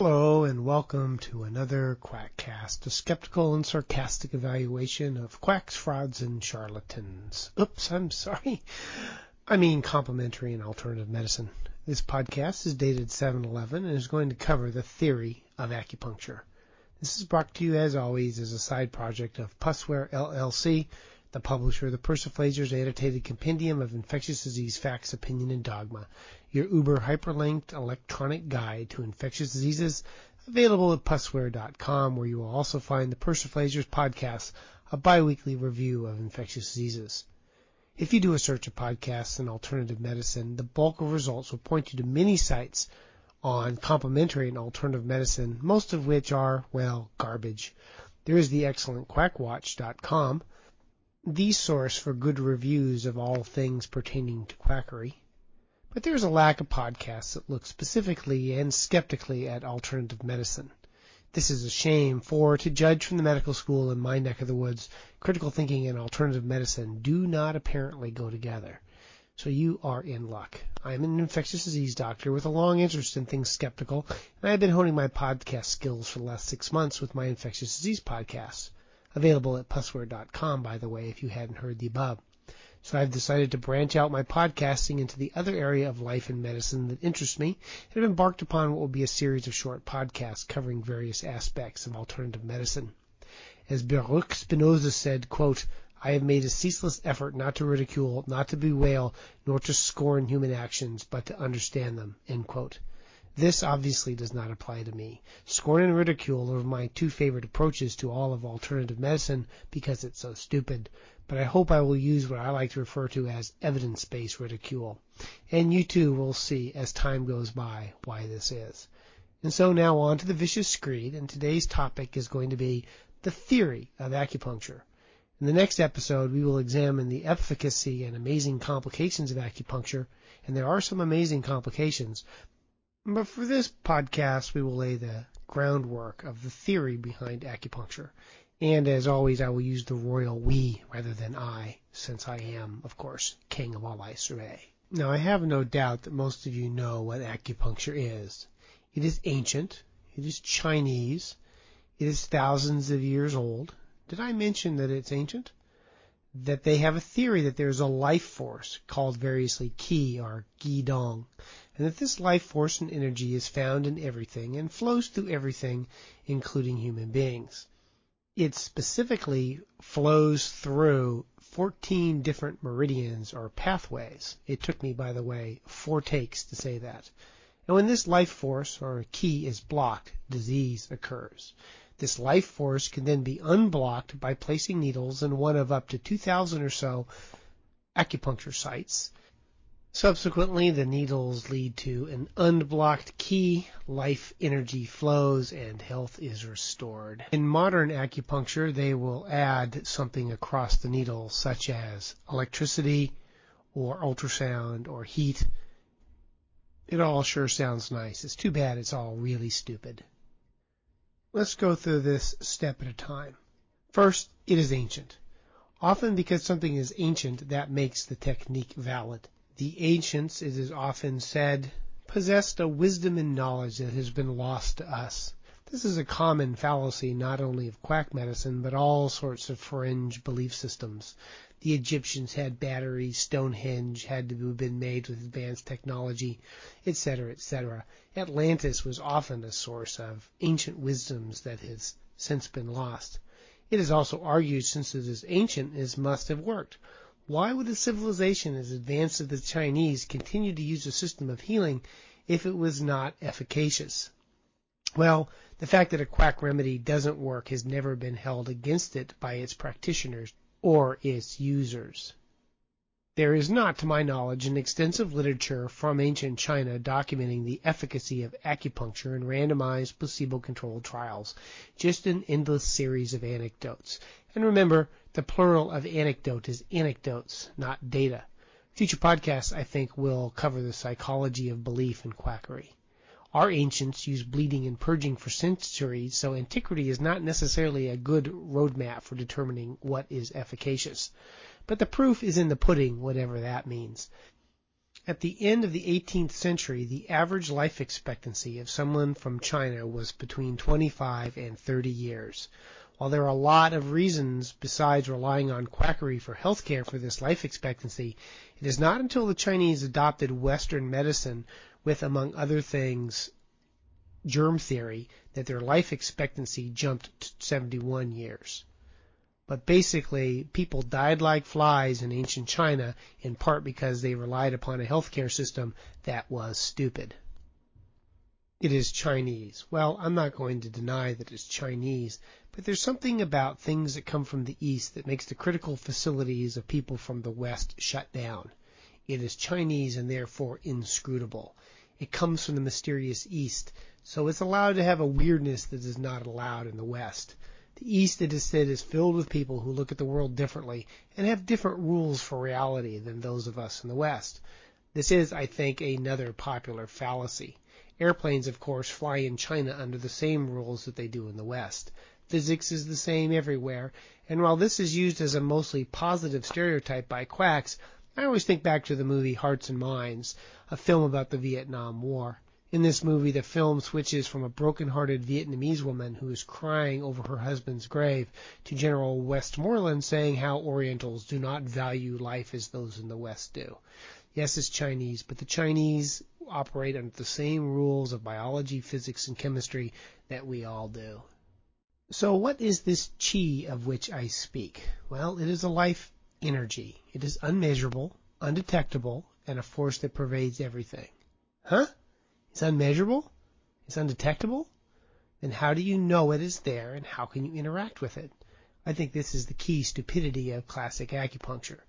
Hello and welcome to another Quackcast, a skeptical and sarcastic evaluation of quacks, frauds, and charlatans. Oops, I'm sorry. I mean complementary and alternative medicine. This podcast is dated 7-11 and is going to cover the theory of acupuncture. This is brought to you as always as a side project of Pusware LLC, the publisher of the Persiflager's annotated compendium of infectious disease facts, opinion, and dogma, your uber hyperlinked electronic guide to infectious diseases, available at pusware.com, where you will also find the Persiflager's podcast, a biweekly review of infectious diseases. If you do a search of podcasts and alternative medicine, the bulk of results will point you to many sites on complementary and alternative medicine, most of which are, well, garbage. There is the excellent quackwatch.com, the source for good reviews of all things pertaining to quackery. But there is a lack of podcasts that look specifically and skeptically at alternative medicine. This is a shame, for to judge from the medical school in my neck of the woods, critical thinking and alternative medicine do not apparently go together. So you are in luck. I am an infectious disease doctor with a long interest in things skeptical, and I have been honing my podcast skills for the last six months with my infectious disease podcast available at pusware.com, by the way, if you hadn't heard the above. So I've decided to branch out my podcasting into the other area of life and medicine that interests me and have embarked upon what will be a series of short podcasts covering various aspects of alternative medicine. As Baruch Spinoza said, quote, I have made a ceaseless effort not to ridicule, not to bewail, nor to scorn human actions, but to understand them, end quote. This obviously does not apply to me. Scorn and ridicule are my two favorite approaches to all of alternative medicine because it's so stupid. But I hope I will use what I like to refer to as evidence-based ridicule. And you too will see as time goes by why this is. And so now on to the vicious screed, and today's topic is going to be the theory of acupuncture. In the next episode, we will examine the efficacy and amazing complications of acupuncture, and there are some amazing complications, but for this podcast, we will lay the groundwork of the theory behind acupuncture. And as always, I will use the royal we rather than I, since I am, of course, king of all I survey. Now, I have no doubt that most of you know what acupuncture is. It is ancient. It is Chinese. It is thousands of years old. Did I mention that it's ancient? That they have a theory that there's a life force called variously qi or qi dong and that this life force and energy is found in everything and flows through everything, including human beings. It specifically flows through 14 different meridians or pathways. It took me, by the way, four takes to say that. And when this life force or qi is blocked, disease occurs. This life force can then be unblocked by placing needles in one of up to 2,000 or so acupuncture sites Subsequently, the needles lead to an unblocked key, life energy flows, and health is restored. In modern acupuncture, they will add something across the needle, such as electricity, or ultrasound, or heat. It all sure sounds nice. It's too bad it's all really stupid. Let's go through this step at a time. First, it is ancient. Often because something is ancient, that makes the technique valid. The ancients, it is often said, possessed a wisdom and knowledge that has been lost to us. This is a common fallacy not only of quack medicine, but all sorts of fringe belief systems. The Egyptians had batteries, Stonehenge had to have been made with advanced technology, etc., etc. Atlantis was often a source of ancient wisdoms that has since been lost. It is also argued since it is ancient, it must have worked. Why would a civilization as advanced as the Chinese continue to use a system of healing if it was not efficacious? Well, the fact that a quack remedy doesn't work has never been held against it by its practitioners or its users. There is not, to my knowledge, an extensive literature from ancient China documenting the efficacy of acupuncture in randomized placebo-controlled trials, just an endless series of anecdotes. And remember, the plural of anecdote is anecdotes, not data. Future podcasts, I think, will cover the psychology of belief in quackery. Our ancients used bleeding and purging for centuries, so antiquity is not necessarily a good roadmap for determining what is efficacious. But the proof is in the pudding, whatever that means. At the end of the 18th century, the average life expectancy of someone from China was between 25 and 30 years. While there are a lot of reasons besides relying on quackery for healthcare for this life expectancy, it is not until the Chinese adopted Western medicine with, among other things, germ theory that their life expectancy jumped to 71 years. But basically, people died like flies in ancient China in part because they relied upon a healthcare system that was stupid. It is Chinese. Well, I'm not going to deny that it's Chinese, but there's something about things that come from the East that makes the critical facilities of people from the West shut down. It is Chinese and therefore inscrutable. It comes from the mysterious East, so it's allowed to have a weirdness that is not allowed in the West. The East, it is said, is filled with people who look at the world differently and have different rules for reality than those of us in the West. This is, I think, another popular fallacy. Airplanes, of course, fly in China under the same rules that they do in the West. Physics is the same everywhere, and while this is used as a mostly positive stereotype by quacks, I always think back to the movie Hearts and Minds, a film about the Vietnam War. In this movie, the film switches from a broken-hearted Vietnamese woman who is crying over her husband's grave to General Westmoreland saying how Orientals do not value life as those in the West do. Yes, it's Chinese, but the Chinese operate under the same rules of biology, physics, and chemistry that we all do. So what is this chi of which I speak? Well, it is a life energy. It is unmeasurable, undetectable, and a force that pervades everything. Huh? It's unmeasurable? It's undetectable? Then how do you know it is there and how can you interact with it? I think this is the key stupidity of classic acupuncture.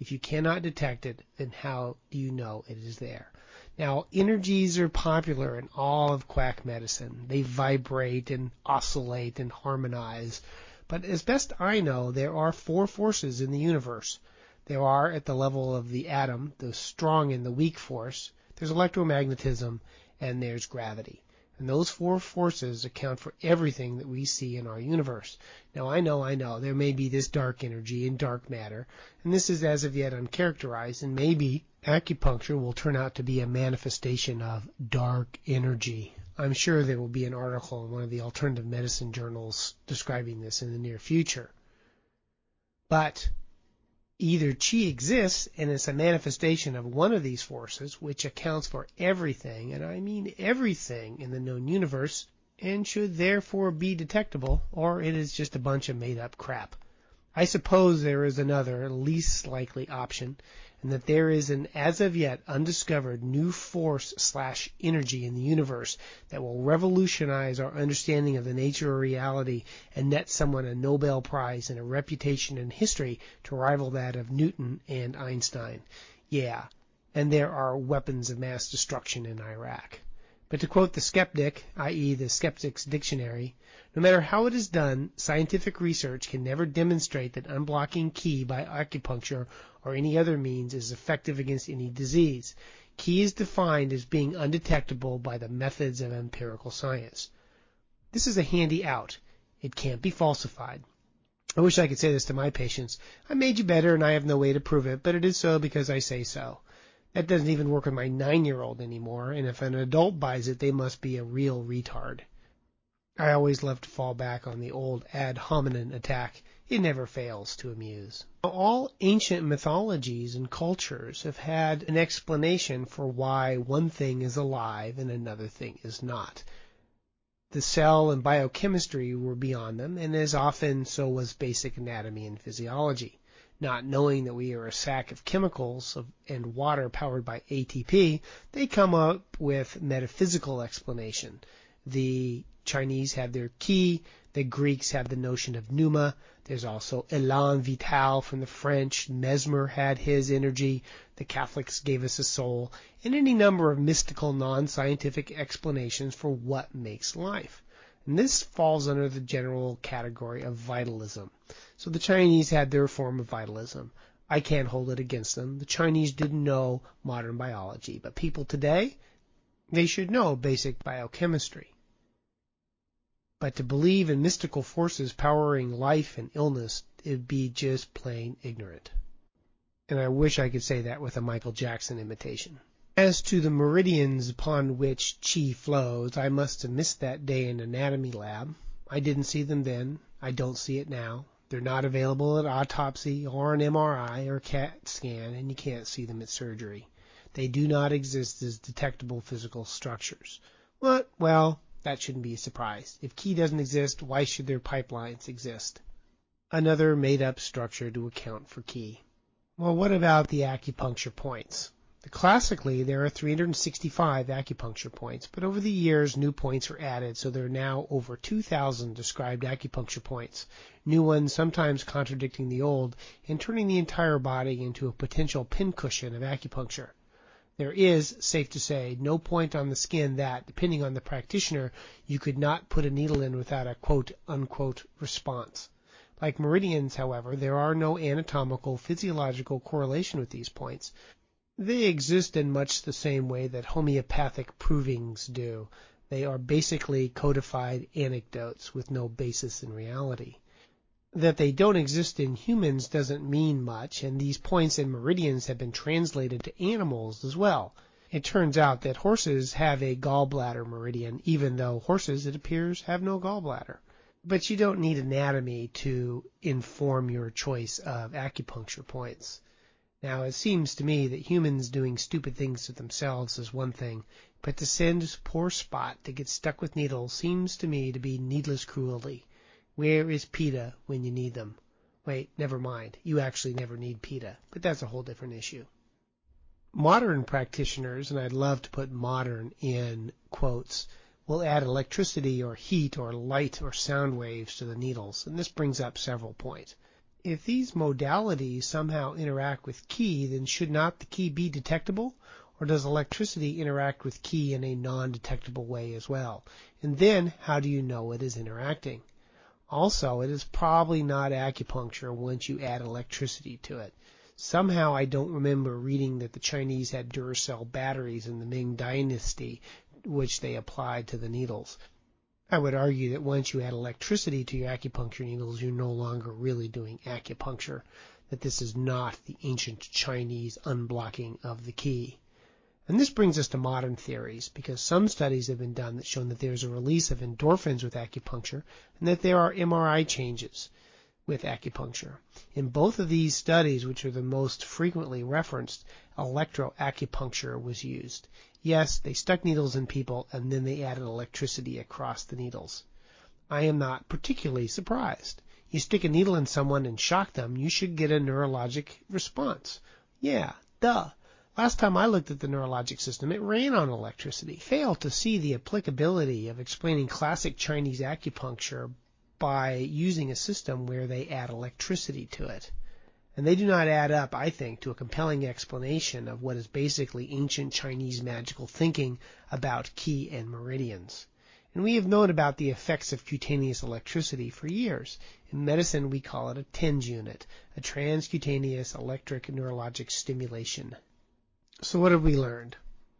If you cannot detect it, then how do you know it is there? Now, energies are popular in all of quack medicine. They vibrate and oscillate and harmonize. But as best I know, there are four forces in the universe. There are at the level of the atom, the strong and the weak force. There's electromagnetism and there's gravity. And those four forces account for everything that we see in our universe. Now I know, I know, there may be this dark energy and dark matter, and this is as of yet uncharacterized, and maybe acupuncture will turn out to be a manifestation of dark energy. I'm sure there will be an article in one of the alternative medicine journals describing this in the near future. But Either chi exists and it's a manifestation of one of these forces, which accounts for everything, and I mean everything in the known universe, and should therefore be detectable, or it is just a bunch of made up crap. I suppose there is another, least likely option, and that there is an as of yet undiscovered new force slash energy in the universe that will revolutionize our understanding of the nature of reality and net someone a Nobel Prize and a reputation in history to rival that of Newton and Einstein. Yeah, and there are weapons of mass destruction in Iraq. But to quote the skeptic, i.e. the skeptic's dictionary, no matter how it is done, scientific research can never demonstrate that unblocking qi by acupuncture or any other means is effective against any disease. Qi is defined as being undetectable by the methods of empirical science. This is a handy out. It can't be falsified. I wish I could say this to my patients. I made you better and I have no way to prove it, but it is so because I say so. That doesn't even work with my nine year old anymore, and if an adult buys it, they must be a real retard. I always love to fall back on the old ad hominem attack. It never fails to amuse. All ancient mythologies and cultures have had an explanation for why one thing is alive and another thing is not. The cell and biochemistry were beyond them, and as often so was basic anatomy and physiology not knowing that we are a sack of chemicals of, and water powered by ATP, they come up with metaphysical explanation. The Chinese have their qi, the Greeks have the notion of pneuma, there's also élan vital from the French, Mesmer had his energy, the Catholics gave us a soul, and any number of mystical non-scientific explanations for what makes life. And this falls under the general category of vitalism. So the Chinese had their form of vitalism. I can't hold it against them. The Chinese didn't know modern biology, but people today, they should know basic biochemistry. But to believe in mystical forces powering life and illness, it'd be just plain ignorant. And I wish I could say that with a Michael Jackson imitation. As to the meridians upon which chi flows, I must have missed that day in anatomy lab. I didn't see them then. I don't see it now. They're not available at autopsy or an MRI or CAT scan, and you can't see them at surgery. They do not exist as detectable physical structures. What? Well, that shouldn't be a surprise. If Qi doesn't exist, why should their pipelines exist? Another made up structure to account for Qi. Well, what about the acupuncture points? Classically, there are 365 acupuncture points, but over the years new points are added, so there are now over 2,000 described acupuncture points, new ones sometimes contradicting the old and turning the entire body into a potential pincushion of acupuncture. There is, safe to say, no point on the skin that, depending on the practitioner, you could not put a needle in without a quote unquote response. Like meridians, however, there are no anatomical physiological correlation with these points, they exist in much the same way that homeopathic provings do. They are basically codified anecdotes with no basis in reality. That they don't exist in humans doesn't mean much, and these points and meridians have been translated to animals as well. It turns out that horses have a gallbladder meridian, even though horses, it appears, have no gallbladder. But you don't need anatomy to inform your choice of acupuncture points. Now, it seems to me that humans doing stupid things to themselves is one thing, but to send poor Spot to get stuck with needles seems to me to be needless cruelty. Where is PETA when you need them? Wait, never mind. You actually never need PETA, but that's a whole different issue. Modern practitioners, and I'd love to put modern in quotes, will add electricity or heat or light or sound waves to the needles, and this brings up several points if these modalities somehow interact with Qi, then should not the Qi be detectable? Or does electricity interact with Qi in a non-detectable way as well? And then, how do you know it is interacting? Also, it is probably not acupuncture once you add electricity to it. Somehow I don't remember reading that the Chinese had Duracell batteries in the Ming Dynasty, which they applied to the needles. I would argue that once you add electricity to your acupuncture needles, you're no longer really doing acupuncture, that this is not the ancient Chinese unblocking of the key. And this brings us to modern theories, because some studies have been done that show that there's a release of endorphins with acupuncture, and that there are MRI changes with acupuncture. In both of these studies, which are the most frequently referenced, electroacupuncture was used. Yes, they stuck needles in people and then they added electricity across the needles. I am not particularly surprised. You stick a needle in someone and shock them, you should get a neurologic response. Yeah, duh. Last time I looked at the neurologic system, it ran on electricity. Fail to see the applicability of explaining classic Chinese acupuncture by using a system where they add electricity to it. And they do not add up, I think, to a compelling explanation of what is basically ancient Chinese magical thinking about qi and meridians. And we have known about the effects of cutaneous electricity for years. In medicine, we call it a TENS unit, a transcutaneous electric neurologic stimulation. So what have we learned?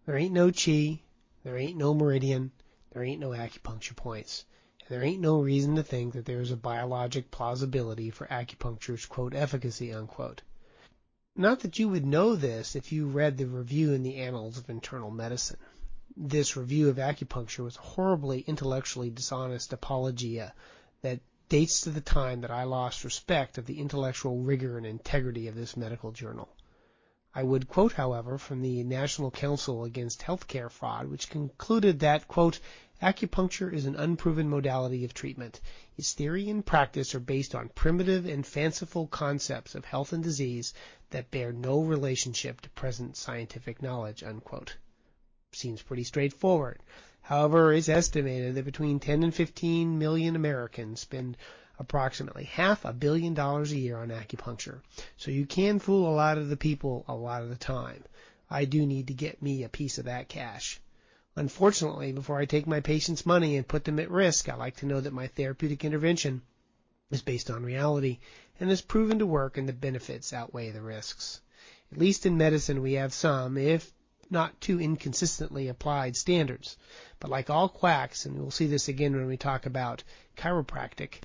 There ain't no qi, there ain't no meridian, there ain't no acupuncture points there ain't no reason to think that there is a biologic plausibility for acupuncture's quote efficacy unquote. Not that you would know this if you read the review in the Annals of Internal Medicine. This review of acupuncture was a horribly intellectually dishonest apologia that dates to the time that I lost respect of the intellectual rigor and integrity of this medical journal. I would quote, however, from the National Council Against Healthcare Fraud, which concluded that, quote, Acupuncture is an unproven modality of treatment. Its theory and practice are based on primitive and fanciful concepts of health and disease that bear no relationship to present scientific knowledge. Seems pretty straightforward. However, it's estimated that between 10 and 15 million Americans spend approximately half a billion dollars a year on acupuncture. So you can fool a lot of the people a lot of the time. I do need to get me a piece of that cash. Unfortunately, before I take my patients' money and put them at risk, I like to know that my therapeutic intervention is based on reality and is proven to work and the benefits outweigh the risks. At least in medicine we have some, if not too inconsistently applied standards. But like all quacks, and we'll see this again when we talk about chiropractic,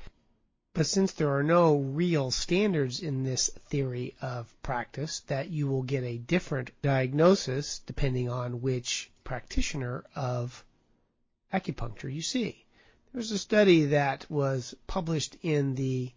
But since there are no real standards in this theory of practice, that you will get a different diagnosis depending on which practitioner of acupuncture you see. There was a study that was published in the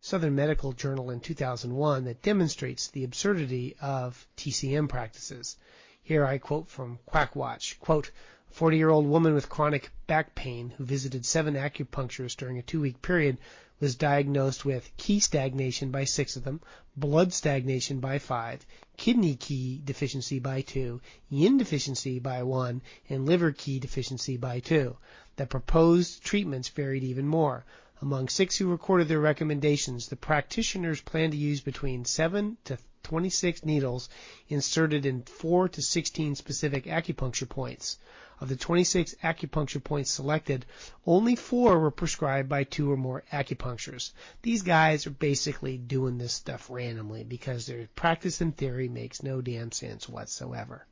Southern Medical Journal in 2001 that demonstrates the absurdity of TCM practices. Here I quote from Quackwatch, quote, 40 year old woman with chronic back pain who visited seven acupuncturists during a two week period was diagnosed with key stagnation by six of them, blood stagnation by five, kidney key deficiency by two, yin deficiency by one, and liver key deficiency by two. The proposed treatments varied even more. Among six who recorded their recommendations, the practitioners plan to use between 7 to 26 needles inserted in 4 to 16 specific acupuncture points. Of the 26 acupuncture points selected, only 4 were prescribed by two or more acupuncturists. These guys are basically doing this stuff randomly because their practice in theory makes no damn sense whatsoever.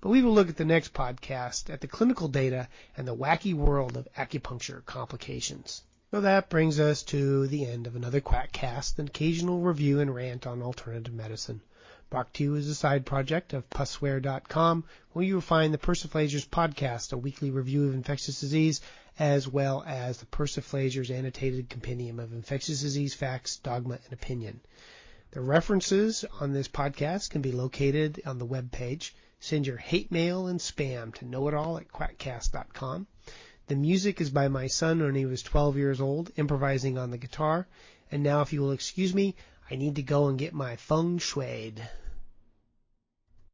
But we will look at the next podcast at the clinical data and the wacky world of acupuncture complications. So that brings us to the end of another Quackcast, an occasional review and rant on alternative medicine. To you is a side project of pusware.com, where you will find the Persiflagers podcast, a weekly review of infectious disease, as well as the Persiflagers annotated compendium of infectious disease facts, dogma, and opinion. The references on this podcast can be located on the web page. Send your hate mail and spam to knowitall at quackcast.com. The music is by my son when he was 12 years old, improvising on the guitar. And now, if you will excuse me, I need to go and get my feng shuied.